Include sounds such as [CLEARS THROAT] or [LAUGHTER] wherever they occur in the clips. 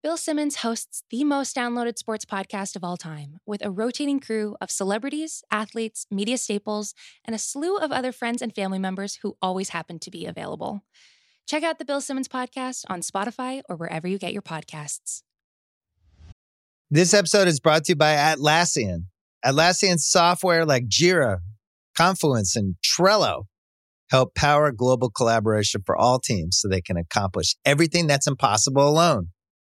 Bill Simmons hosts the most downloaded sports podcast of all time with a rotating crew of celebrities, athletes, media staples, and a slew of other friends and family members who always happen to be available. Check out the Bill Simmons podcast on Spotify or wherever you get your podcasts. This episode is brought to you by Atlassian. Atlassian software like Jira, Confluence, and Trello help power global collaboration for all teams so they can accomplish everything that's impossible alone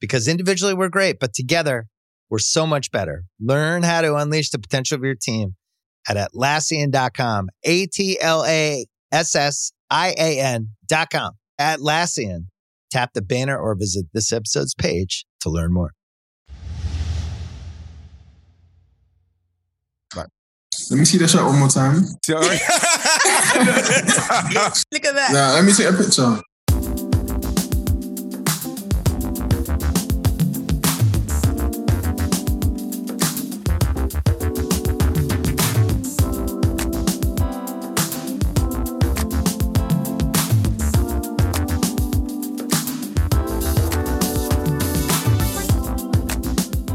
because individually we're great, but together we're so much better. Learn how to unleash the potential of your team at Atlassian.com. A T L A S S I A N.com. Atlassian. Tap the banner or visit this episode's page to learn more. Let me see the shot one more time. [LAUGHS] Look at that. Yeah, let me take a picture.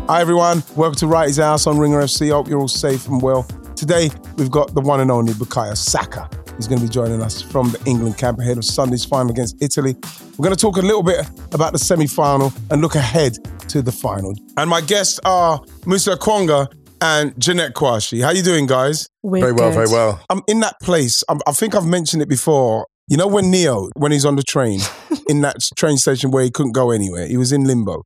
Hi everyone, welcome to Wrighty's House on Ringer FC. Hope you're all safe and well. Today we've got the one and only Bukayo Saka. He's going to be joining us from the England camp ahead of Sunday's final against Italy. We're going to talk a little bit about the semi-final and look ahead to the final. And my guests are Musa Okwonga and Jeanette Kwakye. How you doing, guys? We're very well, good. very well. I'm in that place. I'm, I think I've mentioned it before. You know when Neo, when he's on the train, [LAUGHS] in that train station where he couldn't go anywhere, he was in limbo.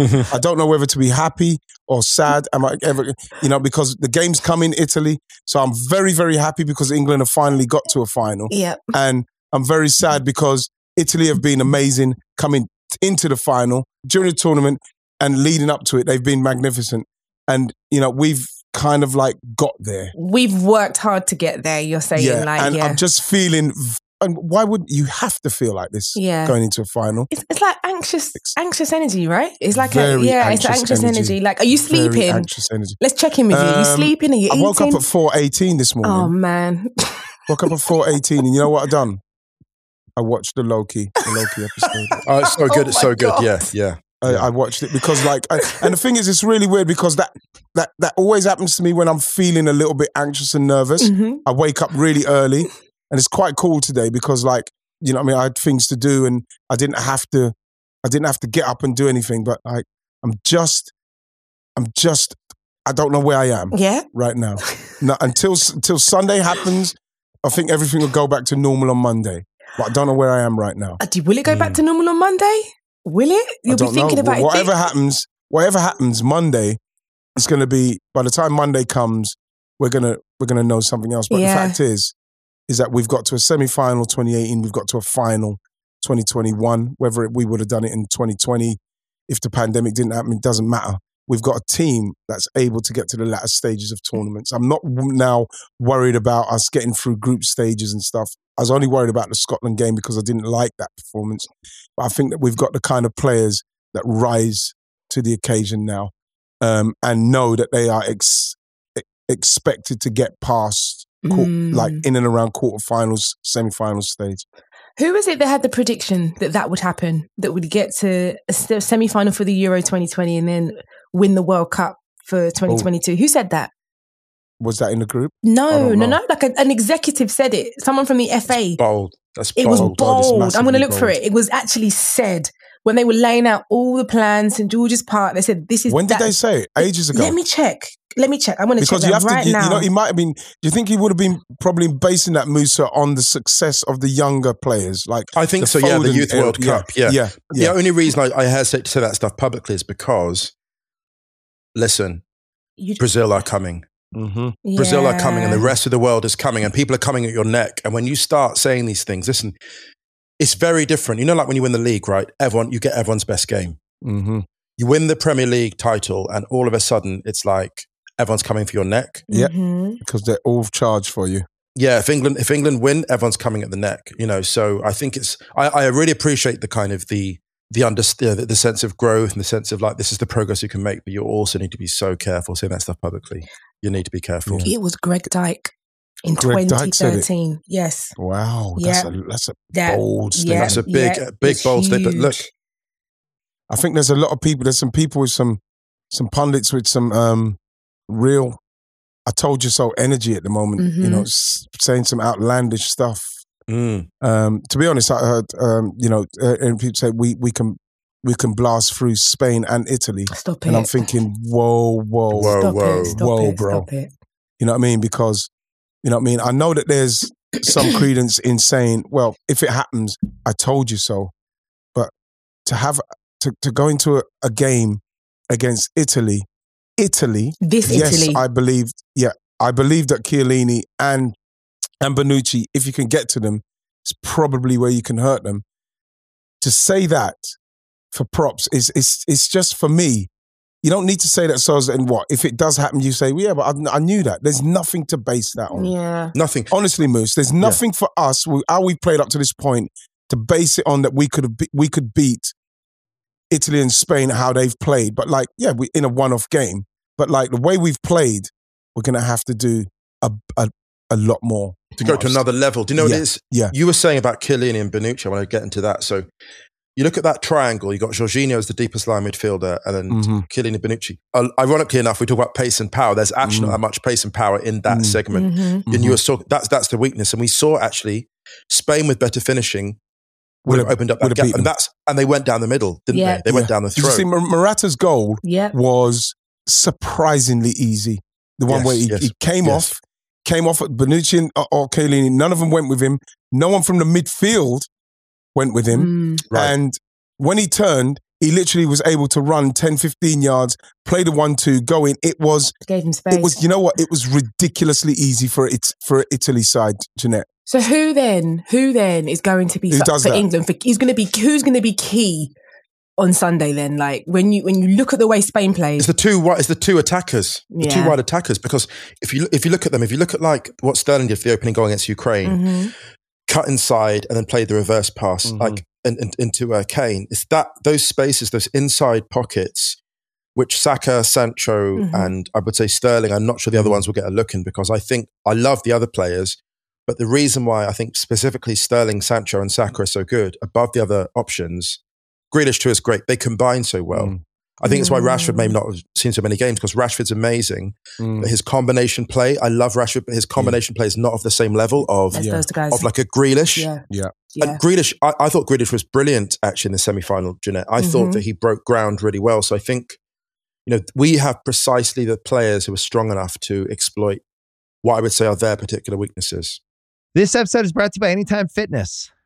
[LAUGHS] I don't know whether to be happy or sad. Am I ever, you know, because the game's come in Italy. So I'm very, very happy because England have finally got to a final. Yep. And I'm very sad because Italy have been amazing coming into the final during the tournament and leading up to it. They've been magnificent. And, you know, we've kind of like got there. We've worked hard to get there. You're saying, yeah. like, and yeah. I'm just feeling, and why would you have to feel like this Yeah. going into a final? it's, it's like anxious, anxious energy, right? It's like a Very yeah, it's anxious anxious energy. energy. Like, are you Very sleeping? anxious energy. Let's check in with you. you Um, sleeping? Are you I eating? woke up at 4.18 this morning. oh man, Woke up at 4.18 and you know what I done? I watched the Loki, the Loki episode. [LAUGHS] Oh, it's so good. Oh it's my so good. God. Yeah, yeah. I, I watched it because, like, I, [LAUGHS] and the thing is, it's really weird because that that that always happens to me when I'm feeling a little bit anxious and nervous. Mhm. I wake up really early, and it's quite cool today because, like, you know, what I mean, I had things to do, and I didn't have to, I didn't have to get up and do anything. But like, I'm just, I'm just, I don't know where I am yeah. right now. [LAUGHS] no, until until Sunday happens, I think everything will go back to normal on Monday. But I don't know where I am right now. Uh, do- will it go back to normal on Monday? Will it? You'll be don't thinking know. about it. whatever happens. Whatever happens Monday, it's going to be. By the time Monday comes, we're gonna we're gonna know something else. But Yeah. the fact is, is that we've got to a semi final 2018. We've got to a final 2021. Whether we would have done it in 2020, if the pandemic didn't happen, it doesn't matter. We've got a team that's able to get to the latter stages of tournaments. I'm not now worried about us getting through group stages and stuff. I was only worried about the Scotland game because I didn't like that performance. But I think that we've got the kind of players that rise to the occasion now um, and know that they are ex- expected to get past Mm. like in and around quarterfinals, semi-final stage. Who was it that had the prediction that that would happen? That would get to a semi final for the Euro 2020 and then win the World Cup for 2022? Who said that? Was that in the group? No, no, no. Like a, an executive said it. Someone from the FA. Bold. That's It bold. was Oh, bold. I'm going to look for it. It was actually said when they were laying out all the plans in George's Park. They said, "This is." When did that- they say it? Ages ago. Let me check. Let me check. I'm going to check you that have to, right you, now. you know, he might have been. Do you think he would have been probably basing that Musa on the success of the younger players? Like I think the so. Yeah, the Youth era- World Cup. Yeah. yeah, yeah. The yeah. only reason I, I hesitate to say that stuff publicly is because, listen, You- Brazil are coming. Mm-hmm. Brazil are coming, and the rest of the world is coming, and people are coming at your neck. And when you start saying these things, listen, it's very different. You know, like when you win the league, right? Everyone, you get everyone's best game. hmm You win the Premier League title, and all of a sudden, it's like everyone's coming for your neck. Yeah. Mhm. Because they're all charged for you. Yeah, if England if England win, everyone's coming at the neck. You know, so I think it's I, I really appreciate the kind of the the under the, the sense of growth and the sense of like this is the progress you can make, but you also need to be so careful saying that stuff publicly. You need to be careful. It was Greg Dyke in Greg Dyke 2013. Yes. Wow. That's a that's a That, bold yeah. statement. That's a big, yeah, a big it's bold statement. But look. I think there's a lot of people. There's some people with some some pundits with some um real. I told you so energy at the moment. You Mhm. know, s- saying some outlandish stuff. mm, Um, to be honest, I heard um, you know, uh, and people say we we can we can blast through Spain and Italy, Stop it. and I'm thinking, whoa, whoa, Whoa, Stop whoa, it. Stop whoa, it. bro. Stop it. You know what I mean? Because you know what I mean. I know that there's some [CLEARS THROAT] credence in saying, well, if it happens, I told you so. But to have to, to go into a, a game against Italy, Italy, This yes, Italy. I believe. Yeah, I believe that Chiellini and and Bonucci, if you can get to them, is probably where you can hurt them. To say that for props is is it's just for me. You don't need to say that so and what if it does happen. You say, well, yeah, but I, I knew that. There's nothing to base that on. yeah. nothing. Honestly, Moose, there's nothing for us we- how we played up to this point to base it on that we could have be, we could beat Italy and Spain how they've played. But like, yeah, we in a one-off game. But like the way we've played, we're gonna have to do a a, a lot more to go to another level. Do you know what Yeah, it is? yeah. You were saying about Chiellini and Bonucci. I want to get into that. So you look at that triangle. You got Jorginho as the deepest line midfielder, and then Mhm. Chiellini and Bonucci. Uh, ironically enough, we talk about pace and power. There's actually Mm. not that much pace and power in that Mm. segment. Mhm. And you were talking, that's that's the weakness. And we saw actually Spain with better finishing would Would have have- opened up would that gap, and that's and they went down the middle, didn't Yeah. they? They went down the Did you see Mar- Morata's goal Yeah. was surprisingly easy. The one Yes, where he, yes, he came yes. off, came off at Bonucci and, or, or Chiellini. None of them went with him. No one from the midfield went with him. Mm. Right. And when he turned, he literally was able to run 10, 15 yards, play the one, two, go in. It was, Gave him space. it was, you know what? It was ridiculously easy for it, for Italy side, Jeanette. so who then? Who then is going to be Who does for that? England? For, he's going to be who's going to be key on Sunday? Then, like when you when you look at the way Spain plays, It's the two wi- it's the two attackers, the two Yeah. wide attackers. Because if you if you look at them, if you look at like what Sterling did for the opening goal against Ukraine, Mhm. Cut inside and then play the reverse pass Mhm. like in, in- into uh, Kane. It's that those spaces, those inside pockets, which Saka, Sancho, Mhm. and I would say Sterling. I'm not sure the other ones will get a look in because I think I love the other players. But the reason why I think specifically Sterling, Sancho, and Saka are so good above the other options, Grealish too is great. They combine so well. Mm. I think it's why Rashford may Mm. not have seen so many games because Rashford's amazing. Mm. But his combination play, I love Rashford, but his combination play is not of the same level of Yeah. those guys. of like a Grealish. yeah, Yeah. yeah. And Grealish, I, I thought Grealish was brilliant actually in the semi final, Jeanette. I thought Mhm. that he broke ground really well. So I think, you know, we have precisely the players who are strong enough to exploit what I would say are their particular weaknesses. This episode is brought to you by Anytime Fitness.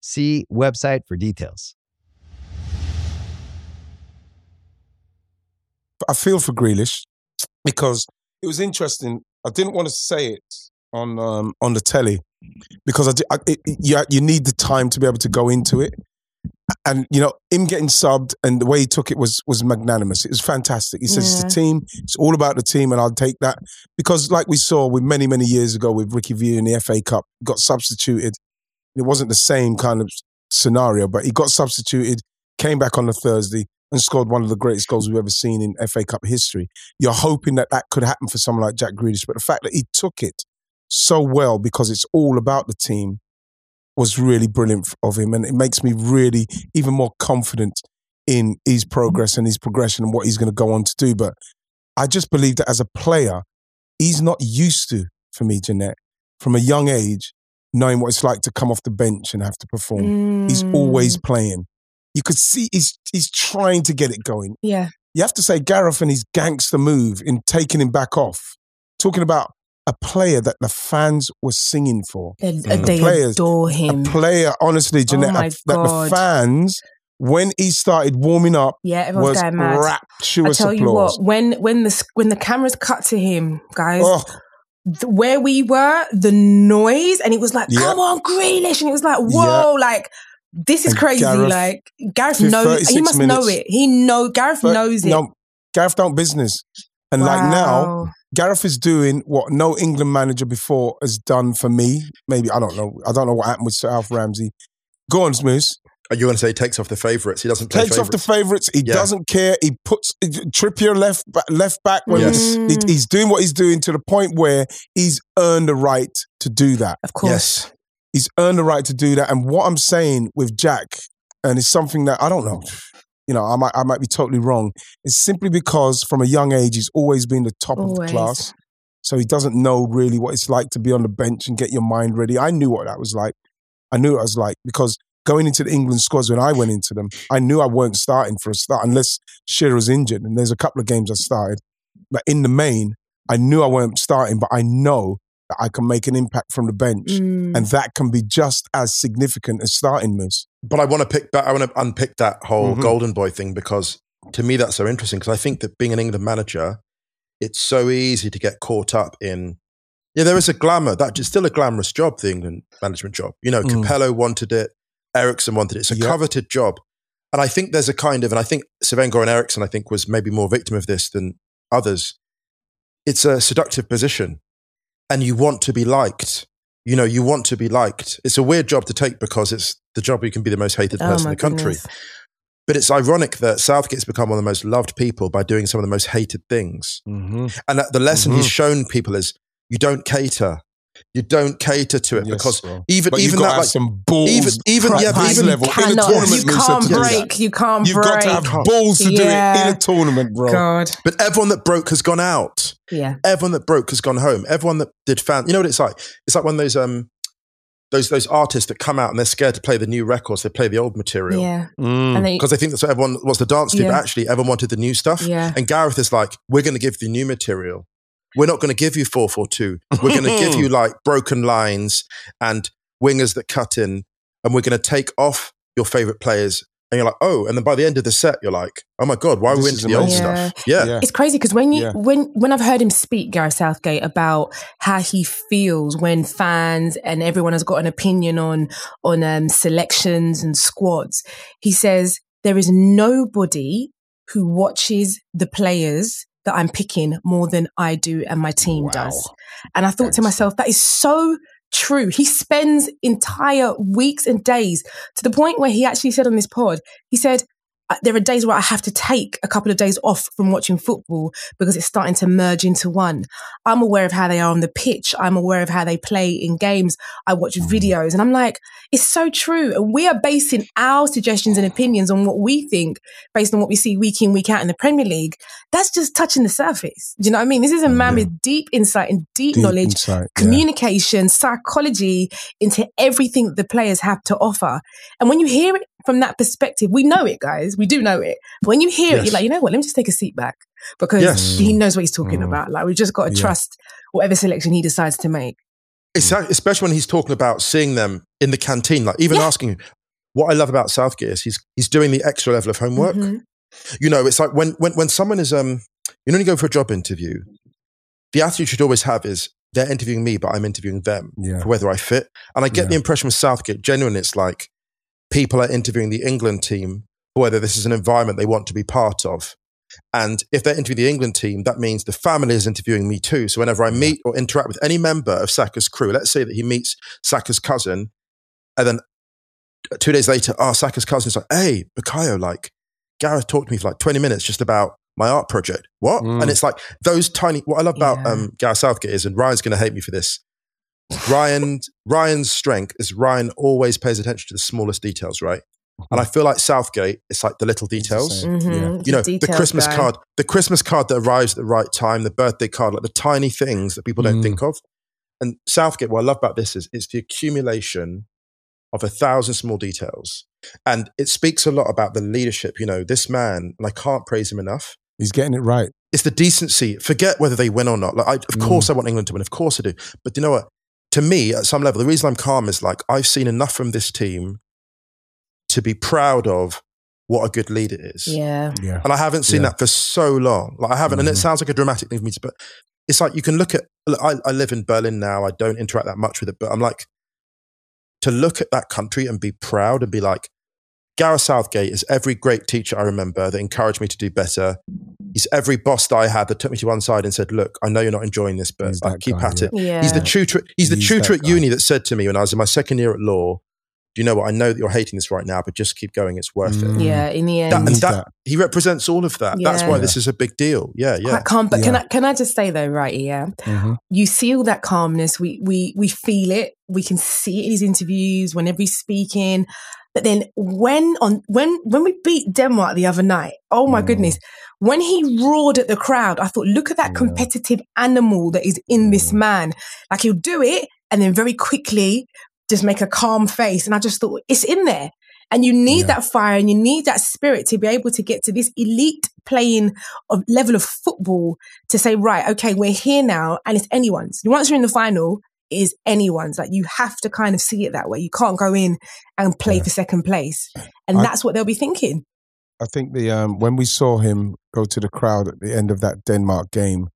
See website for details. I feel for Grealish because it was interesting. I didn't want to say it on um, on the telly because I, di- I it, it- you, you need the time to be able to go into it. And you know, him getting subbed and the way he took it was was magnanimous. It was fantastic. He says it's the team. It's all about the team, and I'll take that because, like we saw with many many years ago with Ricky Villa in the FA Cup, got substituted. It wasn't the same kind of scenario, but he got substituted, came back on the Thursday, and scored one of the greatest goals we've ever seen in FA Cup history. You're hoping that that could happen for someone like Jack Grealish, but the fact that he took it so well because it's all about the team was really brilliant of him, and it makes me really even more confident in his progress and his progression and what he's going to go on to do. But I just believe that as a player, he's not used to, for me, Jeanette, from a young age, knowing what it's like to come off the bench and have to perform. He's Mm. always playing. You could see he's he's trying to get it going. yeah. you have to say Gareth and his gangster move in taking him back off. Talking about a player that the fans were singing for. They, Mm. they Players- adore him. A player, honestly, Jeanette, my that the fans, when he started warming up, yeah, everyone's was going mad. I rapturous tell you applause. what, when when the when the cameras cut to him, guys, Oh, th- where we were, the noise, and it was like, Yeah. "Come on, Grealish!" and it was like, "Whoa!" Like this is And crazy. Gareth- like Gareth knows. He 36 must know it. He know. Gareth but knows it. No, Gareth don't business. And like now, Gareth is doing what no England manager before has done for me. Maybe I don't know. I don't know what happened with Sir Alf Ramsey. Go on, Smooth. Are you going to say he takes off the favourites? He doesn't play Takes off the favourites. favourites. He Yeah. doesn't care. He puts Trippier left left back when Yes. he's, he- he's doing what he's doing to the point where he's earned the right to do that. of course. Yes. He's earned the right to do that. And what I'm saying with Jack, and it's something that I don't know. You know, I might I might be totally wrong. It's simply because from a young age he's always been the top of the class. So he doesn't know really what it's like to be on the bench and get your mind ready. I knew what that was like. I knew what it was like because going into the England squads when I went into them, I knew I weren't starting for a start unless Shearer was injured. And there's a couple of games I started. But in the main, I knew I weren't starting, but I know that I can make an impact from the bench. Mm. And that can be just as significant as starting moves. But I want to pick back. I want to unpick that whole Mhm. golden boy thing because to me that's so interesting. Because I think that being an England manager, it's so easy to get caught up in. Yeah, there is a glamour. That is still a glamorous job, the England management job. You know, Mm. Capello wanted it, Eriksson wanted it. It's a Yep. coveted job, and I think there's a kind of, and I think Sven-Göran Eriksson, I think, was maybe more victim of this than others. It's a seductive position, and you want to be liked. You know, you want to be liked. It's a weird job to take because it's the job you can be the most hated Oh person in my the country. goodness. But it's ironic that Southgate's become one of the most loved people by doing some of the most hated things. Mm-hmm. And that the lesson Mhm. he's shown people is you don't cater. You don't cater to it because even but even you've got that to have like some balls. even even yeah, even level in a tournament. You can't to do that. break. You can't You've break. got to have balls to do it in a tournament, bro. God. but everyone that broke has gone out. Yeah. Everyone that broke has gone home. Everyone that did fan, you know what it's like? It's like one of those um those those artists that come out and they're scared to play the new records. They play the old material. Yeah. Mm. They, Because they think that's what everyone wants to dance to, but actually everyone wanted the new stuff. yeah. And Gareth is like, we're going to give you new material. We're not going to give you 442. We're going to give you [LAUGHS] like broken lines and wingers that cut in. And we're going to take off your favorite players. And you're like, oh. And then by the end of the set, you're like, oh my God, why are we This into is the old amazing. stuff? Yeah. Yeah. It's crazy because when you Yeah. when when I've heard him speak, Gareth Southgate, about how he feels when fans and everyone has got an opinion on on um, selections and squads, he says there is nobody who watches the players that I'm picking more than I do and my team Wow. does. And I thought to myself, that is so true. He spends entire weeks and days to the point where he actually said on this pod, he said, "Uh, Uh, there are days where I have to take a couple of days off from watching football because it's starting to merge into one. I'm aware of how they are on the pitch. I'm aware of how they play in games. I watch videos and I'm like, it's so true. And we are basing our suggestions and opinions on what we think based on what we see week in, week out in the Premier League. That's just touching the surface. Do you know what I mean? This is a man Yeah. with deep insight and deep, Deep knowledge insight, yeah. communication, psychology into everything that the players have to offer. And when you hear it from that perspective, we know it, guys. We do know it. But when you hear it, you're like, you know what? Let me just take a seat back because Yes. he knows what he's talking Mm. about. Like, we've just got to Yeah. trust whatever selection he decides to make. Especially when he's talking about seeing them in the canteen, like even Yeah. asking what I love about Southgate is he's he's doing the extra level of homework. Mhm. You know, it's like when when when someone is um you know when you go for a job interview, the attitude you should always have is they're interviewing me, but I'm interviewing them Yeah. for whether I fit. And I get Yeah. the impression with Southgate, genuinely, it's like people are interviewing the England team whether this is an environment they want to be part of. And if they're interviewing the England team, that means the family is interviewing me too. So whenever I meet or interact with any member of Saka's crew, let's say that he meets Saka's cousin, and then two days later, oh, Saka's cousin's like, hey, Bukayo, like, Gareth talked to me for like 20 minutes just about my art project. What? Mm. And it's like those tiny, what I love about Yeah. um, Gareth Southgate is, and Ryan's going to hate me for this, Ryan, Ryan's strength is Ryan always pays attention to the smallest details, right? And I feel like Southgate, it's like the little It's the details. same. Mhm. Yeah. You know, the detailed Christmas guy. card, the Christmas card that arrives at the right time, the birthday card, like the tiny things that people don't Mm. think of. And Southgate, what I love about this is it's the accumulation of a thousand small details. And it speaks a lot about the leadership. You know, this man, and I can't praise him enough. He's getting it right. It's the decency. Forget whether they win or not. Like, I, of Mm. course, I want England to win. Of course, I do. But do you know what? To me, at some level, the reason I'm calm is like I've seen enough from this team to be proud of what a good leader is. Yeah. Yeah. And I haven't seen Yeah. that for so long. Like I haven't, and it Mhm. sounds like a dramatic thing for me to, but it's like you can look at. look, I, I live in Berlin now. I don't interact that much with it, but I'm like to look at that country and be proud and be like, Gareth Southgate is every great teacher I remember that encouraged me to do better. He's every boss that I had that took me to one side and said, "Look, I know you're not enjoying this, but He's like, that keep guy, at it." Yeah. He's the tutor. He's the tutor that at guy. uni that said to me when I was in my second year at law, "Do you know what? I know that you're hating this right now, but just keep going. It's worth it." Mm. Yeah, in the end. That, and that, that. he represents all of that. That's Yeah. why this is a big deal. Yeah, yeah. Quite calm, but can Yeah. I can I just say though, right? Yeah, Mhm. you see all that calmness. We we we feel it. We can see it in his interviews whenever he's speaking. But then when on when when we beat Denmark the other night, oh my Mm. goodness, when he roared at the crowd, I thought, look at that Yeah. competitive animal that is in this Mm. man. Like he'll do it and then very quickly just make a calm face. And I just thought it's in there. And you need Yeah. that fire and you need that spirit to be able to get to this elite playing of level of football to say, right, okay, we're here now and it's anyone's. You once you're in the final, is anyone's. Like you have to kind of see it that way. You can't go in and play Yeah. for second place. And I- that's what they'll be thinking. I think the um, when we saw him go to the crowd at the end of that Denmark game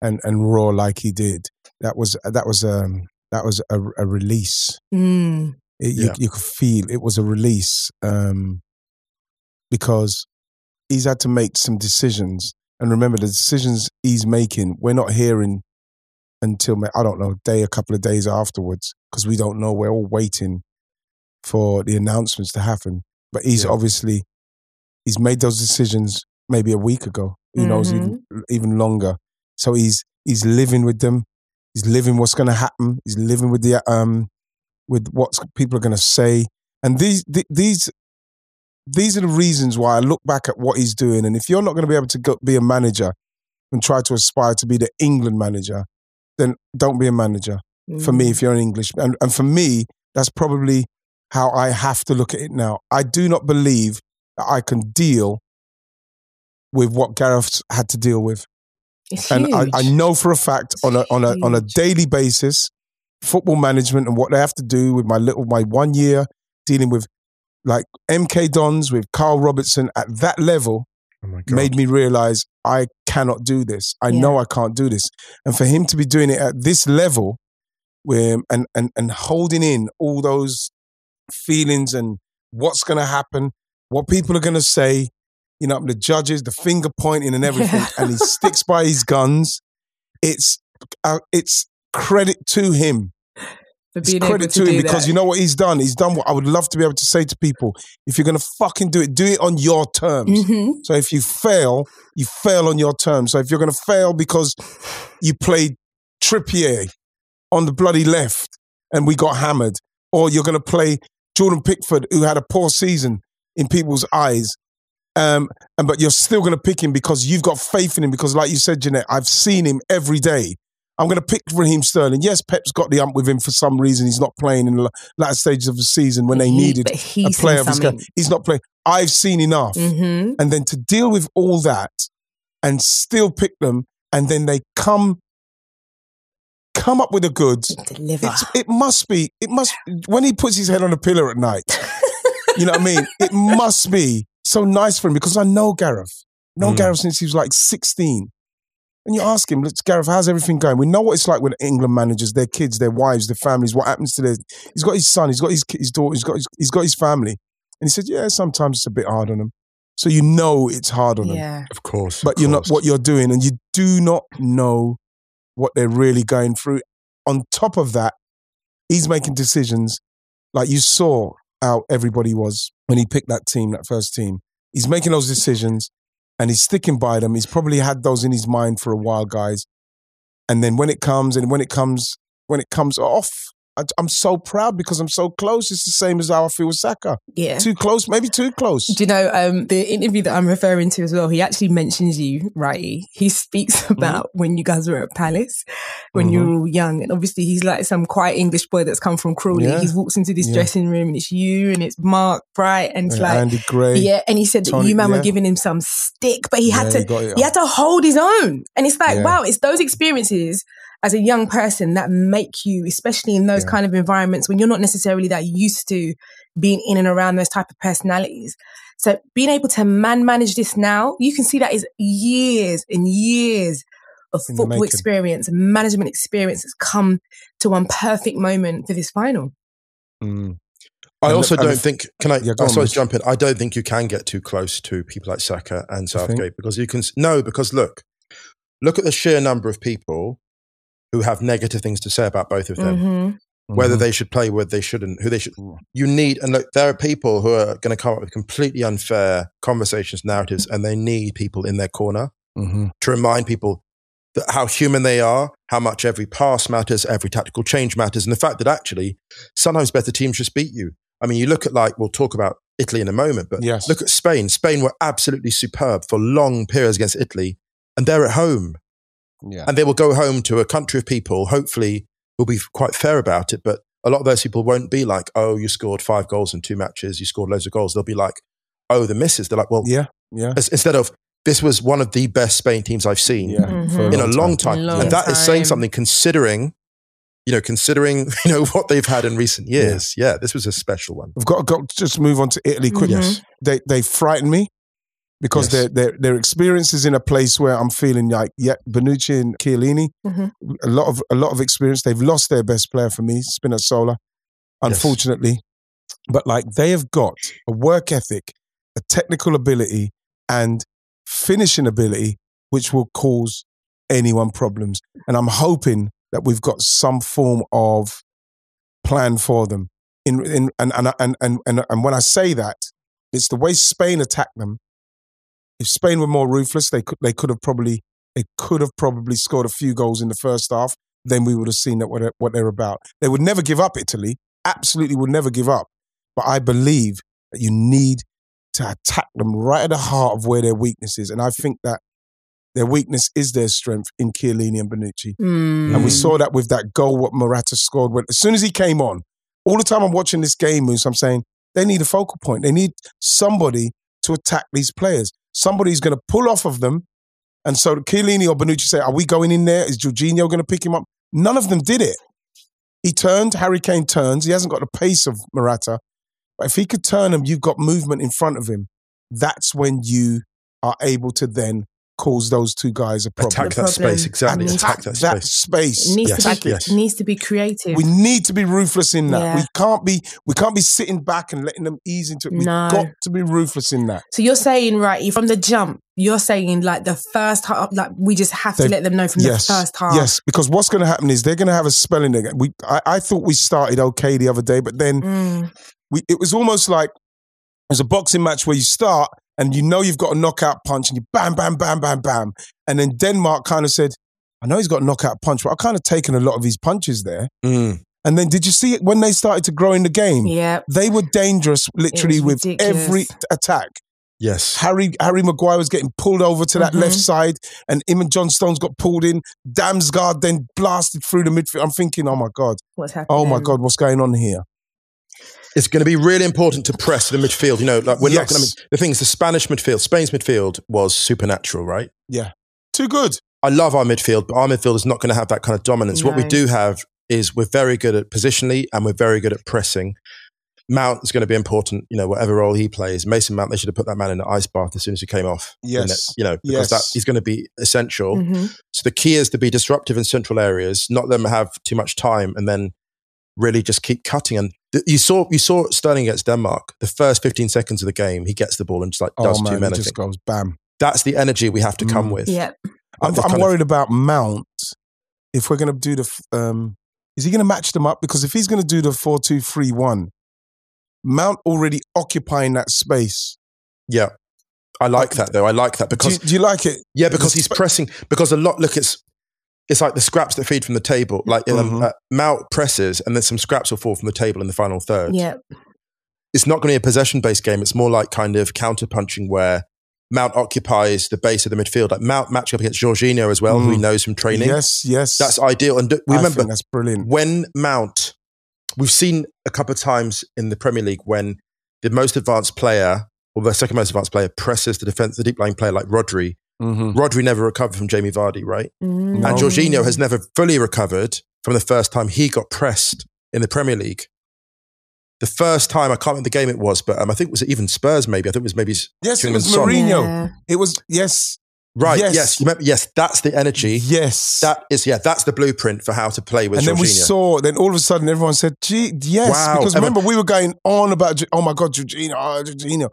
and and roar like he did, that was that was um that was a, a release. Mm. It, you, Yeah. you could feel it was a release um, because he's had to make some decisions. And remember, the decisions he's making, we're not hearing until I don't know, a day, a couple of days afterwards, because we don't know. We're all waiting for the announcements to happen. But he's Yeah. obviously he's made those decisions maybe a week ago. Who knows, even even longer. So he's he's living with them. He's living what's going to happen. He's living with the um with what people are going to say. And these th- these these are the reasons why I look back at what he's doing. And if you're not going to be able to go, be a manager and try to aspire to be the England manager, then don't be a manager. For me, if you're an English, and, and for me, that's probably how I have to look at it now. I do not believe that I can deal with what Gareth had to deal with It's and I. I know for a fact on a on a on a daily basis, football management and what they have to do with my little my one year dealing with like MK Dons with Karl Robinson at that level Oh made me realize I cannot do this. I Yeah. know I can't do this, and for him to be doing it at this level, where and and and holding in all those feelings and what's going to happen, what people are going to say, you know, the judges, the finger pointing and [LAUGHS] everything, Yeah. and he sticks by his guns. It's uh, it's credit to him. For It's credit to, him because that. you know what he's done. He's done what I would love to be able to say to people: if you're going to fucking do it, do it on your terms. Mhm. So if you fail, you fail on your terms. So if you're going to fail because you played Trippier on the bloody left and we got hammered, or you're going to play Jordan Pickford who had a poor season in people's eyes, um, and but you're still going to pick him because you've got faith in him. Because like you said, Jeanette, I've seen him every day. I'm going to pick Raheem Sterling. Yes, Pep's got the ump with him for some reason. He's not playing in the latter stages of the season when they He- needed a he's player of his game. He's not playing. I've seen enough Mhm. and then to deal with all that and still pick them and then they come come up with the goods Deliver. it's, it must be it must when he puts his head on a pillar at night [LAUGHS] you know what i mean it must be so nice for him because i know gareth known Mm. gareth since he was like 16 and you ask him look gareth how's everything going? We know what it's like with england managers their kids their wives their families what happens to their he's got his son he's got his, his daughter he's got his, he's got his family. And he said yeah sometimes it's a bit hard on them so you know it's hard on them yeah. Of course. but of you're not what you're doing and you do not know what they're really going through. On top of that he's making decisions. Like you saw how everybody was when he picked that team that first team. He's making those decisions and he's sticking by them. He's probably had those in his mind for a while guys. And then when it comes and when it comes when it comes off I, I'm so proud because I'm so close. It's the same as how I feel with Saka. Yeah. Too close, maybe too close. Do you know um, the interview that I'm referring to as well? He actually mentions you, right? He speaks about when you guys were at Palace, when you were all young, and obviously he's like some quiet English boy that's come from Crawley. Yeah. He walks into this Yeah. dressing room and it's you and it's Mark Bright and it's like Andy Gray. yeah, and he said that you man yeah. were giving him some stick, but he had to he he had to hold his own. And it's like, wow, it's those experiences as a young person that make you, especially in those Yeah. kind of environments when you're not necessarily that used to being in and around those type of personalities. So being able to man manage this now, you can see that is years and years of In football making. experience, management experience has come to one perfect moment for this final. Mm. I And also the- don't think. Can I? Yeah, go I'm on, sorry to jump in. I don't think you can get too close to people like Saka and Southgate because you can. No, because look, look at the sheer number of people who have negative things to say about both of them. Mhm. Whether Mhm. they should play, whether they shouldn't, who they should. You need, and look, there are people who are going to come up with completely unfair conversations, narratives, and they need people in their corner Mhm. to remind people that how human they are, how much every pass matters, every tactical change matters, and the fact that actually sometimes better teams just beat you. I mean, you look at like we'll talk about Italy in a moment, but Yes. look at Spain. Spain were absolutely superb for long periods against Italy, and they're at home, Yeah. and they will go home to a country of people. Hopefully, will be quite fair about it, but a lot of those people won't be like, "Oh, you scored five goals in two matches, you scored loads of goals." They'll be like, "Oh, the misses." They're like, "Well, Yeah. Yeah. as- instead of this was one of the best Spain teams I've seen Yeah. Mhm. For in a long time. Long and that is saying something considering, you know, considering, [LAUGHS] you know, what they've had in recent years. Yeah, this was a special one. We've got to go, just move on to Italy quickly. Mhm. Yes. They they frighten me because Yes. their their their experience is in a place where I'm feeling like yeah, Bonucci and Chiellini, Mhm. a lot of a lot of experience. They've lost their best player for me, Spinazzola, unfortunately. But like they have got a work ethic, a technical ability, and finishing ability, which will cause anyone problems. And I'm hoping that we've got some form of plan for them. In, in and, and, and, and, and, and when I say that, it's the way Spain attacked them. If Spain were more ruthless, they could they could have probably they could have probably scored a few goals in the first half. Then we would have seen that what they're, what they're about. They would never give up. Italy absolutely would never give up. But I believe that you need to attack them right at the heart of where their weakness is, and I think that their weakness is their strength in Chiellini and Bonucci. Mm. And we saw that with that goal what Morata scored. When, as soon as he came on, all the time I'm watching this game, Moose, I'm saying they need a focal point. They need somebody to attack these players. Somebody's going to pull off of them. And so Chiellini or Bonucci say, are we going in there? Is Jorginho going to pick him up? None of them did it. He turned, Harry Kane turns. He hasn't got the pace of Morata. But if he could turn him, you've got movement in front of him. That's when you are able to then cause those two guys a problem. Attack The that problem- space, exactly. Attack Attack that that space. space. It needs Yes, to be yes. needs to be creative. We need to be ruthless in that. Yeah. We can't be we can't be sitting back and letting them ease into it. We've No. got to be ruthless in that. so you're saying right from the jump, you're saying like the first half, like we just have to They've- let them know from yes, the first half. yes. Because what's going to happen is they're going to have a spelling again. We I, I thought we started okay the other day, but then Mm. we it was almost like it was a boxing match where you start and you know you've got a knockout punch and you bam bam bam bam bam, and then Denmark kind of said, "I know he's got a knockout punch, but I've kind of taken a lot of his punches there." Mm. And then did you see it when they started to grow in the game? Yeah. They were dangerous, literally, with ridiculous. every attack. Yes. Harry Harry Maguire was getting pulled over to that Mhm. left side, and him and John Stones got pulled in. Damsgaard then blasted through the midfield. I'm thinking, oh my god, What's happening? oh my god, what's going on here? It's going to be really important to press the midfield. You know, like we're not going to. The thing is, the Spanish midfield, Spain's midfield was supernatural, right? Yeah, too good. I love our midfield, but our midfield is not going to have that kind of dominance. What we do have is we're very good at positionally and we're very good at pressing. Mount is going to be important, you know, whatever role he plays. Mason Mount, they should have put that man in the ice bath as soon as he came off. Yes. net, you know, because Yes. that he's going to be essential. Mhm. So the key is to be disruptive in central areas, not let them have too much time, and then really just keep cutting. And th- you saw you saw Sterling against Denmark. The first fifteen seconds of the game, he gets the ball and just like does oh too man, many it just things. goes bam. That's the energy we have to come Mm. with. Yeah. I'm, I'm kind of- worried about Mount. If we're going to do the, f- um, is he going to match them up? Because if he's going to do the four two three one, Mount already occupying that space. Yeah. I like that though. I like that Do because you, do you like it? yeah, because he's pressing because a lot look it's it's like the scraps that feed from the table. Like um, Mhm. uh, Mount presses, and then some scraps will fall from the table in the final third. Yeah. It's not going to be a possession based game. It's more like kind of counter punching where Mount occupies the base of the midfield. Like Mount matching up against Jorginho as well, who he Mm. knows from training. Yes, yes. That's ideal. And d- we I remember think that's brilliant. when Mount, we've seen a couple of times in the Premier League when the most advanced player or the second most advanced player presses the defense, the deep lying player like Rodri. Mhm. Rodri never recovered from Jamie Vardy, right? Mm. No. And Jorginho has never fully recovered from the first time he got pressed in the Premier League. The first time, I can't remember the game it was, but um, I think it was it even Spurs maybe? I think it was maybe Yes, it was Son. Mourinho. Yeah. It was yes, Right, Yes. yes. you remember, yes, that's the energy. yes. That is, yeah, that's the blueprint for how to play with and then we saw. Then all of a sudden, everyone said, "Gee, yes," Wow. because Everyone- remember we were going on about, "Oh my God, Jorginho, oh, Jorginho."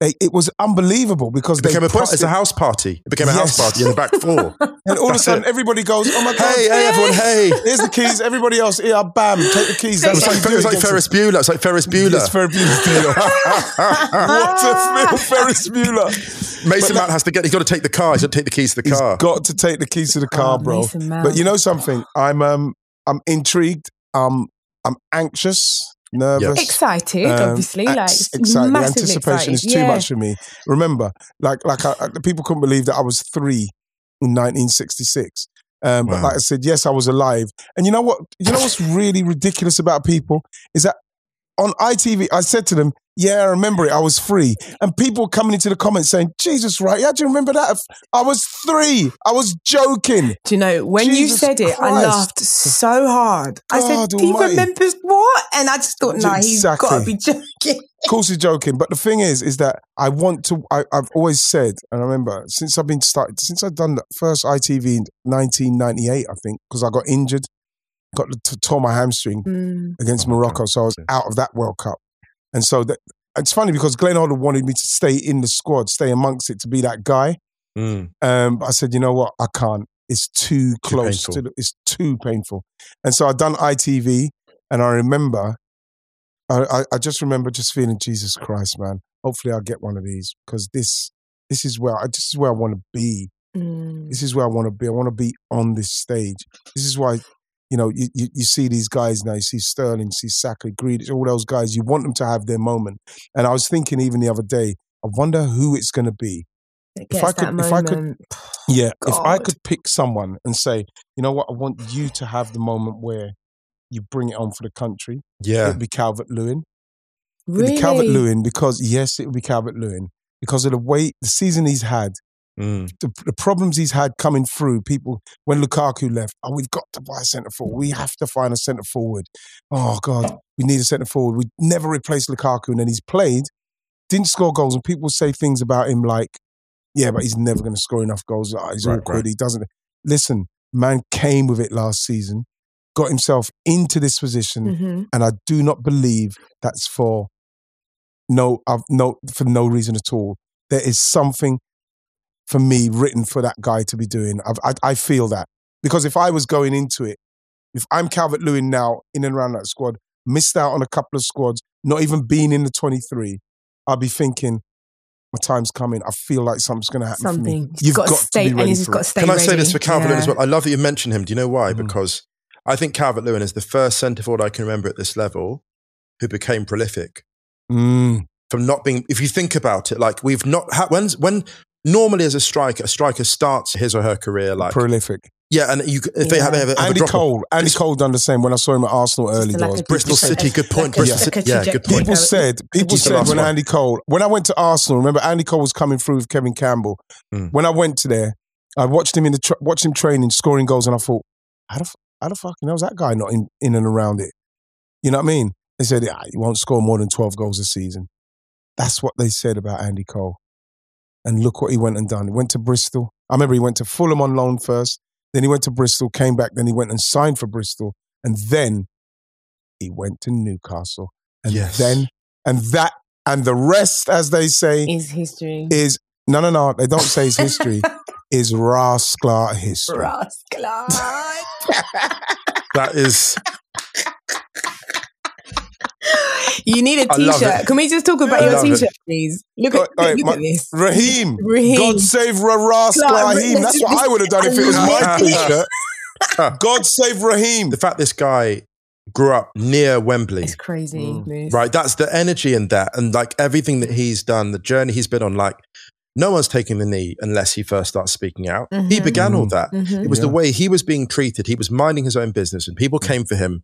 They, it was unbelievable because it they became a, par- pressed it's a house party. It became a house party in the back [LAUGHS] four. and all of a sudden it. everybody goes, "Oh my God, hey, hey, everyone, hey. here's the keys." Everybody else, yeah, bam, take the keys. It That's was like, you it was like Ferris. Bueller. It's like Ferris Bueller. Yes, Ferris Bueller. what a film, Ferris Bueller. Mason Mount has to get. He's got to take the car. He's got to take the keys to the He's car. got to take the keys to the car, Oh, bro. Mason But you know something? I'm um I'm intrigued. Um I'm anxious, nervous. Excited, um, obviously. Like excited. The massively anticipation excited. is too yeah. much for me. Remember, like like I, I- the people couldn't believe that I was three in 1966. Um, But Wow. like I said, yes, I was alive. And you know what? You know what's really ridiculous about people is that on ITV, I said to them, "Yeah, I remember it. I was three. And people coming into the comments saying, "Jesus, right? How do you remember that? I was three. I was joking." Do you know when you Jesus said it, I laughed so hard. I God said, "He almighty. remembers what?" And I just thought, "Nah, he's got to be [LAUGHS] joking." Of course, he's joking. But the thing is, is that I want to. I, I've always said, and I remember since I've been started, since I've done the first ITV in 1998, I think, because I got injured, got to tore my hamstring Mm. against Morocco, so I was out of that World Cup. And so that it's funny because Glenn Hoddle wanted me to stay in the squad, stay amongst it, to be that guy. Mm. Um, but I said, you know what, I can't. It's too close painful. to. The, it's too painful. And so I done ITV, and I remember, I, I, I just remember just feeling Jesus Christ, man. Hopefully, I'll get one of these because this, this is where I, this is where I want to be. Mm. This is where I want to be. I want to be on this stage. This is why, you know, you, you, you see these guys now. You see Sterling, you see Saka, Grealish, all those guys. You want them to have their moment. And I was thinking even the other day, I wonder who it's going to be. It If I could- if I could- moment. [SIGHS] Yeah, [SIGHS] if I could pick someone and say, you know what, I want you to have the moment where you bring it on for the country, Yeah. it'd be Calvert Lewin. It'd really, be Calvert Lewin because, yes, it would be Calvert Lewin because of the way, the season he's had, Mm. the, the problems he's had coming through. People, when Lukaku left, oh, we've got to buy a centre forward. We have to find a centre forward. Oh, God, we need a centre forward. We never replaced Lukaku. And then he's played, didn't score goals. And people say things about him like, yeah, but he's never going to score enough goals. Ah, He's Right, awkward. right. He doesn't. Listen, man came with it last season, got himself into this position, Mhm. and I do not believe that's for no, uh, no, for no reason at all. There is something for me written for that guy to be doing. I've, I, I feel that because if I was going into it, if I'm Calvert Lewin now in and around that squad, missed out on a couple of squads, not even being in the 23, I'll be thinking, my time's coming. I feel like something's going to happen for me. Something. You've got, got to to stay, be and ready he's for got to stay Can I ready. say this for Calvert Lewin as Yeah. well? I love that you mentioned him. Do you know why? Mhm. Because I think Calvert Lewin is the first centre forward I can remember at this level who became prolific Mm, from not being. If you think about it, like we've not had when when normally as a striker, a striker starts his or her career like prolific. yeah, and you if they have, Yeah. have, have a Andy drop off- Cole. Andy Cole done the same when I saw him at Arsenal early Just like doors. Bristol City, good point. like Bristol like City, yeah, good point. People said, people said when one. Andy Cole, when I went to Arsenal, remember Andy Cole was coming through with Kevin Campbell. Mm. When I went to there, I watched him in the tra- watched him training, scoring goals, and I thought, how the f- how the fucking hell's that guy not in, in and around it? You know what I mean? They said, yeah, he won't score more than twelve goals a season. That's what they said about Andy Cole. And look what he went and done. He went to Bristol. I remember he went to Fulham on loan first. Then he went to Bristol, came back. Then he went and signed for Bristol, and then he went to Newcastle. And Yes. then, and that, and the rest, as they say, Is history. is no, no, no. They don't say it's history. [LAUGHS] is rascal history. Rascal. [LAUGHS] that is you need a I love t-shirt. Can we just talk about I your t-shirt, please? Look at, Oh, look my- at this. Raheem, Raheem. God save Ra- Raheem. That's what I would have done if it was my I love it. t-shirt. God save Raheem. the fact this guy grew up near Wembley, It's crazy. Mm. Right? That's the energy in that, and like everything that he's done, the journey he's been on. Like, no one's taking the knee unless he first starts speaking out. He Mhm. began all that. Mhm. It was the way he was being treated. He was minding his own business, and people came for him.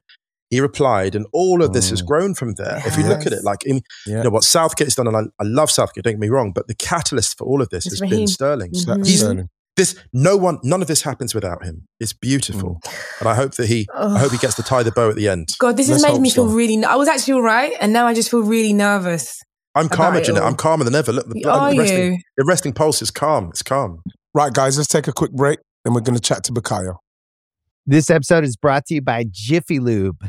He replied, and all of this has Mm. grown from there. If you look at it, like in, Yeah. you know what Southgate has done, and I, I love Southgate. Don't get me wrong, but the catalyst for all of this It's has been Raheem. Sterling. Mhm. He's Sterling. this. No one, none of this happens without him. It's beautiful, and I hope that he. I hope he gets to tie the bow at the end. God, this has Let's made hope me feel so. really. I was actually all right, and now I just feel really nervous. I'm calmer, About Jeanette. I'm calmer than ever. Look, the, Are the, resting, you? the resting pulse is calm. It's calm. Right, guys, let's take a quick break and we're going to chat to Bukayo. This episode is brought to you by Jiffy Lube.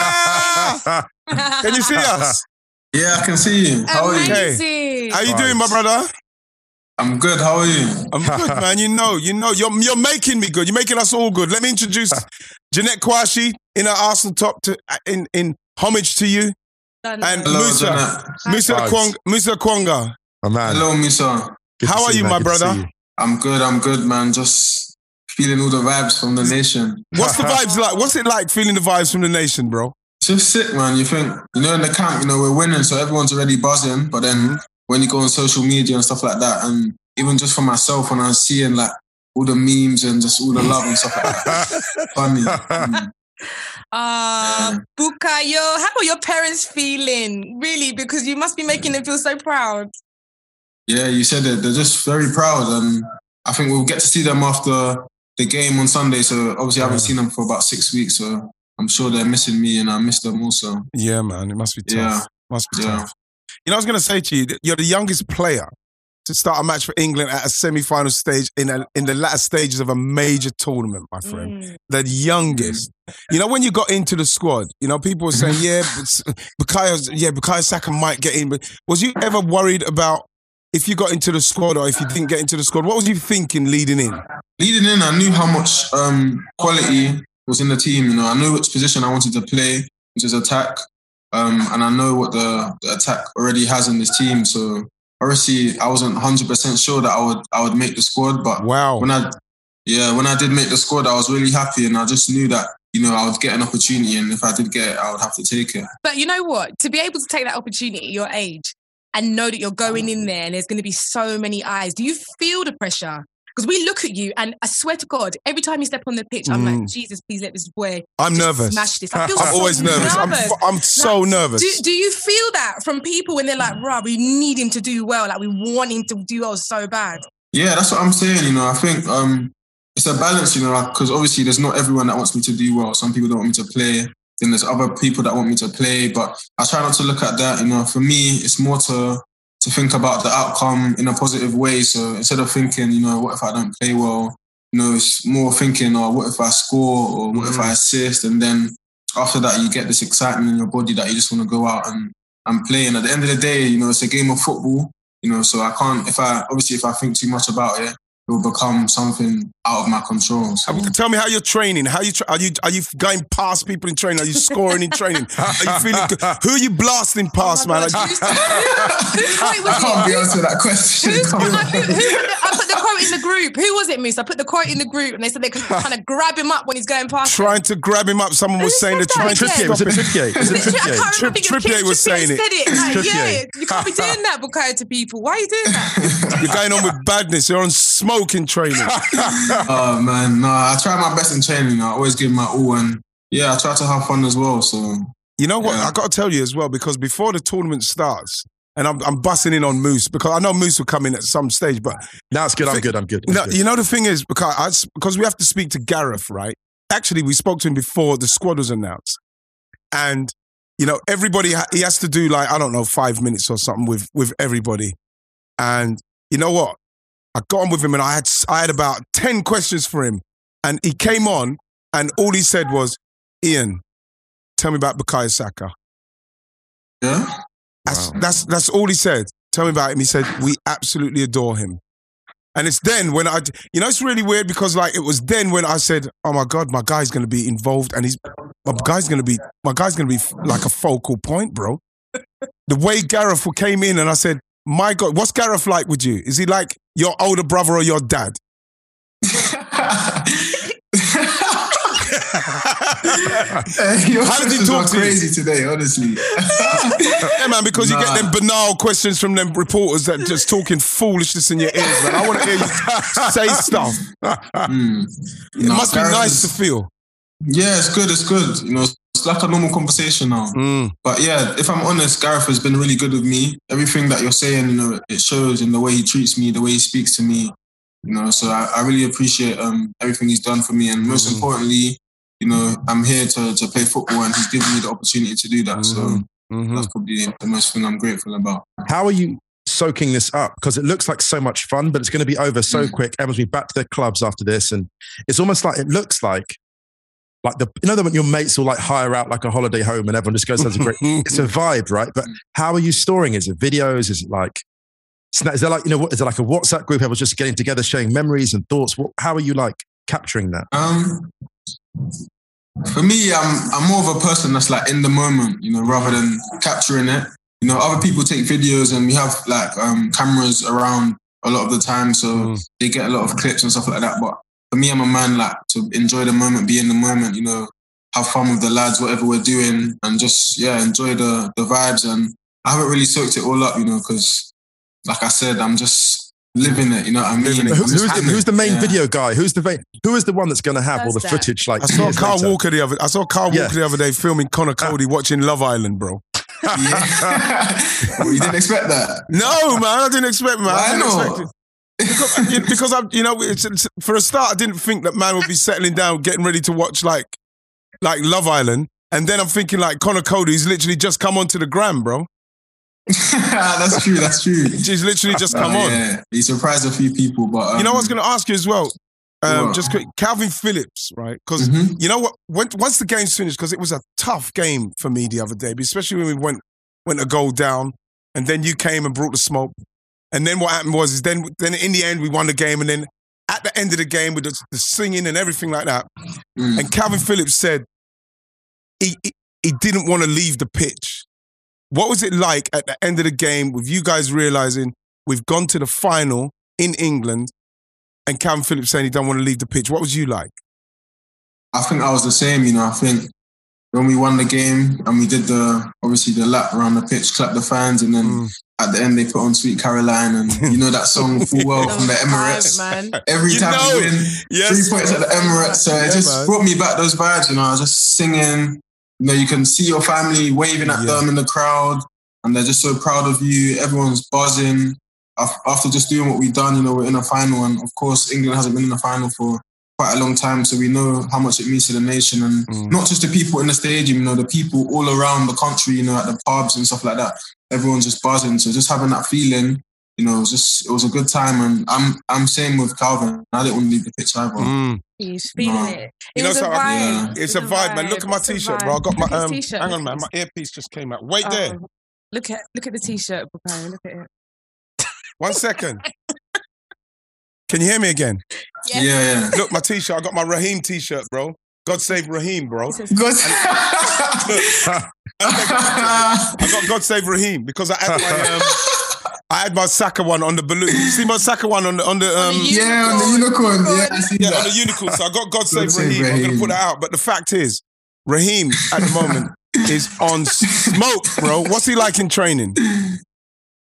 saka! [LAUGHS] Can you see us? Yeah, I can see you. How are you? Hey, How you doing, my brother? I'm good. How are you? I'm good, [LAUGHS] man. You know, you know, you're, you're making me good. You're making us all good. Let me introduce [LAUGHS] Jeanette Kwakye in her Arsenal top to, uh, in, in homage to you. And Hello, Musa, Musa, Vibes. Kwong, Musa Okwonga. My man. Hello, Misa. Good How are see you, man. my Good brother? you. I'm good. I'm good, man. Just feeling all the vibes from the nation. What's the vibes like? What's it like feeling the vibes from the nation, bro? It's just sick, man. You think, you know, in the camp, you know, we're winning, so everyone's already buzzing. But then when you go on social media and stuff like that, and even just for myself, when I was seeing like all the memes and just all the love and stuff like that, [LAUGHS] funny. Mm. [LAUGHS] Uh, Yeah. Bukayo, how are your parents feeling? Really, because you must be making them feel so proud. Yeah, you said it. They're just very proud, and I think we'll get to see them after the game on Sunday. So obviously, I haven't seen them for about six weeks, so I'm sure they're missing me, and I miss them also. Yeah, man. It must be tough. Yeah. Must be Yeah. tough. You know, I was going to say to you, you're the youngest player to start a match for England at a semi-final stage in a, in the latter stages of a major tournament, my friend. Mm. The youngest. You know, when you got into the squad, you know, people were saying, [LAUGHS] yeah, but Bukayo, yeah, Bukayo Saka might get in. But was you ever worried about if you got into the squad or if you didn't get into the squad? What was you thinking leading in? Leading in, I knew how much um, quality was in the team. You know, I knew which position I wanted to play, which is attack, um, and I know what the, the attack already has in this team. So obviously, I wasn't 100 percent sure that I would I would make the squad, but Wow. when I yeah when I did make the squad, I was really happy, and I just knew that you know I would get an opportunity, and if I did get it, I would have to take it. But you know what? To be able to take that opportunity at your age and know that you're going in there and there's going to be so many eyes, do you feel the pressure? Because we look at you, and I swear to God, every time you step on the pitch, I'm Mm. like, Jesus, please let this boy I'm nervous. smash this. I feel [LAUGHS] I'm so always nervous. I'm, nervous. f- I'm so Like, nervous. Do, do you feel that from people when they're like, "Rob, we need him to do well. Like we want him to do well so bad." Yeah, that's what I'm saying. You know, I think um, it's a balance. You know, because obviously there's not everyone that wants me to do well. Some people don't want me to play. Then there's other people that want me to play. But I try not to look at that. You know, for me, it's more to to think about the outcome in a positive way. So instead of thinking, you know, what if I don't play well? You know, it's more thinking, or what if I score, or what if I mm. assist? And then after that, you get this excitement in your body that you just want to go out and and play. And at the end of the day, you know, it's a game of football. You know, so I can't if I obviously if I think too much about it, it will become something out of my control. So. Tell me how you're training. How you tra- are you are you going past people in training? Are you scoring in training? [LAUGHS] Are you feeling good? Who are you blasting oh past, man? Like, Who's the- whose quote was I can't be it? answering that question. Who's Come. Who, who put the, I put the quote in the group. Who was it, Moose? I put the quote in the group, and they said they could kind of grab him up when he's going past. them. trying to grab him up. Someone was Who saying they're trying that to again? Trippier, was stop it him. Trippier? Was it Trippier? can't Tri- remember. Trippier was saying it. Said it. Yeah, you can't be doing that, Bukayo, to people. Why are you doing that? You're going on with [LAUGHS] badness. You're on [LAUGHS] smoking training. [LAUGHS] Oh man, no, I try my best in training. I always give my all, and yeah, I try to have fun as well. So You know what? Yeah. I got to tell you as well because before the tournament starts, and I'm, I'm busting in on Moose because I know Moose will come in at some stage, but No, it's good. I'm good. I'm good. I'm No, good. you know the thing is because I, because we have to speak to Gareth, right? Actually, we spoke to him before the squad was announced, and you know everybody he has to do like I don't know five minutes or something with with everybody, and you know what? I got on with him and I had I had about ten questions for him, and he came on and all he said was, "Ian, tell me about Bukayo Saka." yeah, That's, Wow. that's that's all he said. Tell me about him. He said we absolutely adore him, and it's then when I, you know, it's really weird because like it was then when I said, "Oh my god, my guy's going to be involved, and he's my guy's going to be my guy's going to be like a focal point, bro." the way Gareth came in, and I said, "My God, what's Gareth like with you? Is he like your older brother or your dad?" [LAUGHS] Your How did he talk to you? crazy today, honestly. [LAUGHS] Yeah, man, because you get them banal questions from them reporters that just talking foolishness in your ears, man. I want to hear you [LAUGHS] say stuff. Mm. It Nah, must be nice is- to feel. Yeah, it's good. It's good. You know, it's like a normal conversation now. Mm. But yeah, if I'm honest, Gareth has been really good with me. Everything that you're saying, you know, it shows in the way he treats me, the way he speaks to me. You know, so I, I really appreciate um, everything he's done for me, and most Mhm. importantly, you know, I'm here to to play football, and he's given me the opportunity to do that. So Mhm. Mhm. that's probably the most thing I'm grateful about. How are you soaking this up? Because it looks like so much fun, but it's going to be over so Mm. quick. Everyone's be back to their clubs after this, and it's almost like it looks like like the you know when your mates will like hire out like a holiday home and everyone just goes has a great. [LAUGHS] It's a vibe, right? But how are you storing? Is it videos? Is it like is there like you know what is it like a WhatsApp group? Everyone's just getting together, sharing memories and thoughts. What, how are you like capturing that? Um, for me, I'm I'm more of a person that's like in the moment, you know, rather than capturing it. You know, other people take videos and we have like um, cameras around a lot of the time, so Mm. they get a lot of clips and stuff like that. But for me, I'm a man like to enjoy the moment, be in the moment, you know, have fun with the lads, whatever we're doing, and just yeah, enjoy the the vibes. And I haven't really soaked it all up, you know, because like I said, I'm just living it. You know what I mean? Living it. Who, who's, the, who's the main Yeah. video guy? Who's the va- who is the one that's going to have all the that? footage? Like I saw [LAUGHS] Kyle later? Walker the other. I saw Kyle Yeah. Walker the other day filming Conor ah. Coady watching Love Island, bro. Yeah. [LAUGHS] Well, you didn't expect that. [LAUGHS] No, man, I didn't expect, man. I didn't not? expect it. Because, you- because I'm, you know, it's, it's, for a start, I didn't think that man would be settling down, getting ready to watch like, like Love Island, and then I'm thinking like Conor Coady's literally just come onto the gram, bro. [LAUGHS] that's true. That's true. He's literally just come Uh, on. Yeah, he surprised a few people, but um, You know what I was going to ask you as well? Um, just quick, Kalvin Phillips, right? Because Mhm. you know what? When, once the game's finished, because it was a tough game for me the other day, especially when we went went a goal down, and then you came and brought the smoke, and then what happened was is then then in the end we won the game, and then at the end of the game with the, the singing and everything like that, Mm. and Kalvin Phillips said he he, he didn't want to leave the pitch. What was it like at the end of the game with you guys realizing we've gone to the final in England, and Kalvin Phillips saying he don't want to leave the pitch? What was you like? I think I was the same. You know, I think when we won the game and we did the obviously the lap around the pitch, clap the fans, and then Mm. At the end they put on "Sweet Caroline" and you know that song full [LAUGHS] well from the Emirates. man. Every You time know we win, Yes, three points at the Emirates. So Yeah, it just man. brought me back those vibes. You know, I was just singing. You know, you can see your family waving at Yeah. them in the crowd, and they're just so proud of you. Everyone's buzzing after just doing what we've done. You know, we're in a final, and of course, England hasn't been in a final for quite a long time, so we know how much it means to the nation, and Mm. not just the people in the stadium. You know, the people all around the country. You know, at the pubs and stuff like that. Everyone's just buzzing. So just having that feeling. You know, it was just it was a good time, and I'm I'm same with Kalvin. I didn't want to leave the pitch either. Mm. He's feeling No. it. You know was a something? Yeah. vibe. It's a vibe, man. Look at my It's a t-shirt, bro. I got my Look at um. t-shirt. Hang on, man. My earpiece just came out. Wait there. Oh, Look at look at the t-shirt, Bukayo. Look at it. One second. Can you hear me again? Yeah, yeah. Look, my t-shirt. I got my Raheem t-shirt, bro. God save Raheem, bro. Good. [LAUGHS] [LAUGHS] [LAUGHS] I got God save Raheem because I had my um, I had my Saka one on the balloon. You see my Saka one on the on the um yeah, on the unicorn. Yeah, I see yeah that. on the unicorn. So I got God save God save Raheem. I'm gonna put that out. But the fact is, Raheem at the moment is on smoke, bro. What's he like in training?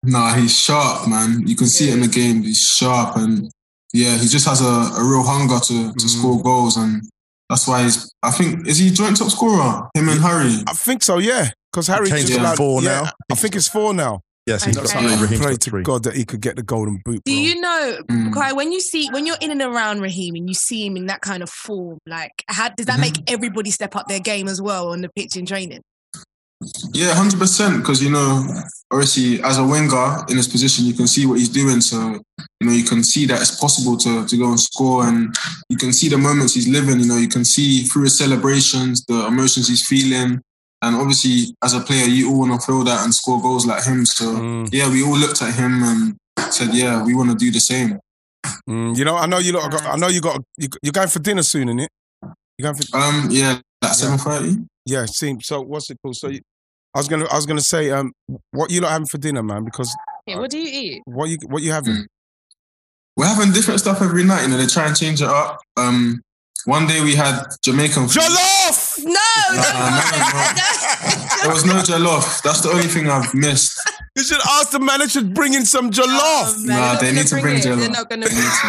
Nah, he's sharp, man. You can see it in the game. He's sharp, and yeah, he just has a, a real hunger to, to score goals, and that's why he's. I think is he joint top scorer? Him and Harry. I think so, yeah. Because Harry Kane's just got about- four yeah, now. I think it's four now. Yes, he's got Okay. something. Pray to three. God that he could get the golden boot. Do bro. you know, Mm. Kai, when you see when you're in and around Raheem and you see him in that kind of form, like how does that Mhm. make everybody step up their game as well on the pitch in training? Yeah, hundred percent. Because you know, obviously, as a winger in his position, you can see what he's doing. So you know, you can see that it's possible to to go and score, and you can see the moments he's living. You know, you can see through his celebrations the emotions he's feeling. And obviously, as a player, you all want to feel that and score goals like him. So Mm. yeah, we all looked at him and said, "Yeah, we want to do the same." Mm, you know, I know you lot got. I know you got. You, you're going for dinner soon, innit? You're going for. Um, yeah, at seven thirty. Yeah, seem so. What's it called? So, you, I was gonna, I was gonna say, um, what you lot having for dinner, man? Because Yeah, what do you eat? what you, what you having? We're having different stuff every night. You know, they try and change it up. Um, one day we had Jamaican. Jollof. [LAUGHS] No, There was no jollof. That's the only thing I've missed. [LAUGHS] You should ask the manager to bring in some jollof. Um, Nah, they're not they gonna need to bring it. They're not gonna. They need to.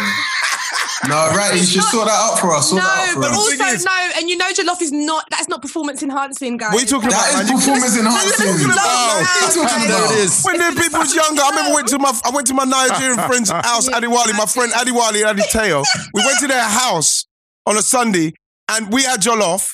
No, right, you should sort that out for us. Sort No, but us. also is- no, and you know Jollof is not. That's not performance enhancing, guys. What are you talking about, That man? is performance enhancing. about? What are you talking about? it is. When the people was younger, I remember went to my I went to my Nigerian [LAUGHS] friend's house, Adiwali, my friend Adiwali and Aditeo. We went to their house on a Sunday and we had jollof,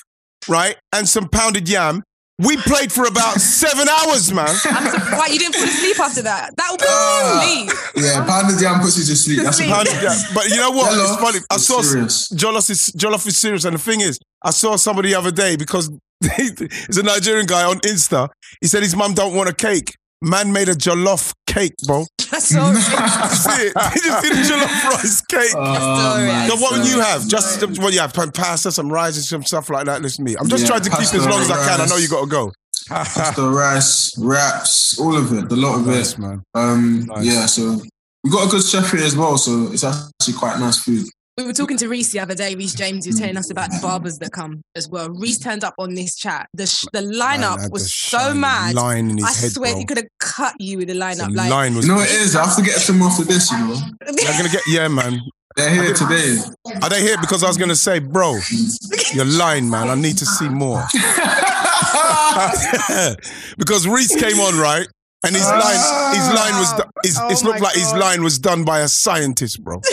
right? And some pounded yam. We played for about seven hours, man. I'm surprised why you didn't fall asleep after that. That would be ah. sleep. Yeah, pounded yam puts you to sleep. That's Sleep. what Pounded yam. But you know what? Jollof it's funny. I is saw serious. jollof is jollof is serious, and the thing is, I saw somebody the other day because [LAUGHS] he's a Nigerian guy on Insta. He said his mum don't want a cake. Man made a jollof cake, bro. [LAUGHS] That's all. see it? [LAUGHS] Did you see the jollof rice cake? [LAUGHS] Oh, man. so what would you have? Just some- what you have? pa- Pasta, some rice, and some stuff like that. Listen to me. I'm just Yeah, trying to keep pasta, as long as I can. I know you got to go. Pasta, rice, wraps, all of it, a lot of Nice, it. man. Um, Nice. yeah, so we got a good chef here as well, so it's actually quite nice food. We were talking to Reece the other day. Reece James was telling us about the barbers that come as well. Reece turned up on this chat. The sh- the lineup had was so mad. Line in his I head, swear bro. he could have cut you with the The lineup. Like line was. You know what it is? I have to get some after this, you know. They're gonna get. Yeah, man. They're here today. Are they here? Because I was gonna say, bro, you're lying, man. I need to see more. [LAUGHS] [LAUGHS] because Reece came on right, and his line, his line was, do- his, Oh it looked my like his line was done by a scientist, bro. [LAUGHS]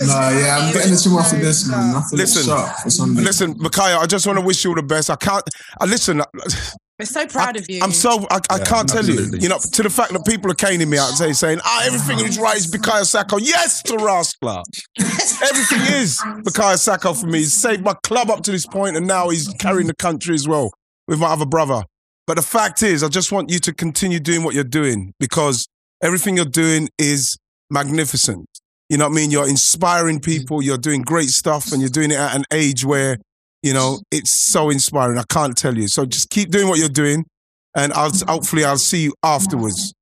Nah, yeah, I'm getting the trim after this, man. I Listen, sharp for Sunday. Listen, Micaiah, I just want to wish you all the best. I can't. I listen. we're so proud of you. I'm so I, I Yeah, can't tell you. absolutely. You know, to the fact that people are caning me out and say, saying, "Ah, everything is right." Is Micaiah Saka? Yes, to Rascala. [LAUGHS] everything is Micaiah Saka for me. He's saved my club up to this point, and now he's carrying the country as well with my other brother. But the fact is, I just want you to continue doing what you're doing because everything you're doing is magnificent. You know what I mean? You're inspiring people. You're doing great stuff, and you're doing it at an age where you know it's so inspiring. I can't tell you. So just keep doing what you're doing, and I'll hopefully I'll see you afterwards.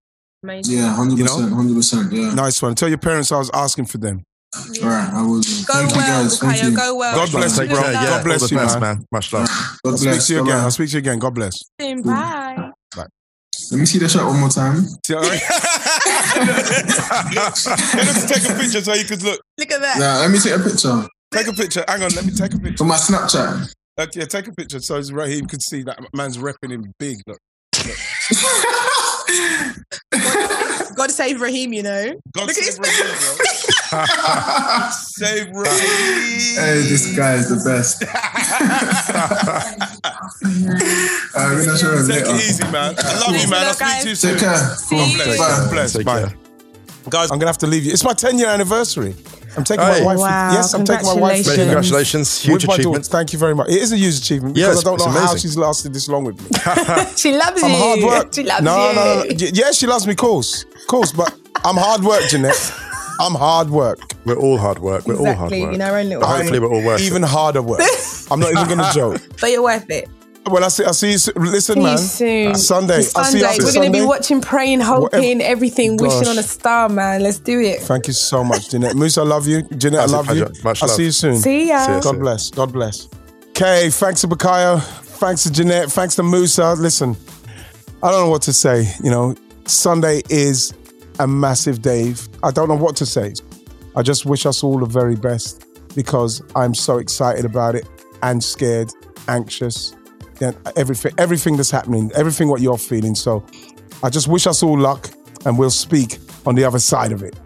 Amazing. Yeah, hundred You percent, know? hundred percent. Yeah. Nice one. Tell your parents I was asking for them. All right, I will. Go Thank you well, guys. Thank Bukayo. you. Go well. God bless you, bro. care. Yeah, God bless you, best, man. man. Much love. God I'll speak bless. to you again. I'll speak to you again. God bless. Bye. Let me see the shot one more time. See, all right? [LAUGHS] Get us take a picture so you could look. Look at that. Nah, let me take a picture Take a picture. Hang on, let me take a picture. for my Snapchat. Uh, yeah, take a picture so Raheem could see that man's repping him big. Look. [LAUGHS] God save Raheem, you know. God Look at save his- Raheem, bro. [LAUGHS] [LAUGHS] save Raheem. Hey, this guy is the best. [LAUGHS] Uh, I'm gonna show him Take it easy, man. I love you, man. I'll speak to you soon. Take care. Cool. See. Bless, Bye. bless, Take bye. care. Guys, I'm gonna have to leave you. It's my 10 year anniversary. I'm taking Hey. my wife. Wow, yes, I'm taking my wife. Many congratulations. Huge with my daughter. achievement. Thank you very much. It is a huge achievement Yeah, because I don't know it's how she's lasted this long with me. [LAUGHS] She loves I'm you. hard work. She loves no, you. no, no, no. Yeah, she loves me, course. Course, but I'm hard work, Jeanette. I'm hard work. We're all hard work. We're all hard Exactly, work. in our own little But hopefully, we're all worth it. Even harder work. [LAUGHS] I'm not even going to joke. But you're worth it. Well, I see. I see you. soon. Listen, See man. you soon. Sunday. I'll see Sunday. you after We're going to be watching, praying, hoping, everything, wishing Gosh. on a star, man. Let's do it. Thank you so much, Jeanette. Moose, I love you. Jeanette, I Massive love you. pleasure. Much I'll love. see you soon. See ya. See ya. God bless. God bless. Okay, thanks to Bukayo. Thanks to Jeanette. Thanks to Musa. Listen, I don't know what to say. You know, Sunday is a massive Dave. I don't know what to say. I just wish us all the very best because I'm so excited about it and scared, anxious, and everything, everything that's happening, everything what you're feeling. So I just wish us all luck and we'll speak on the other side of it.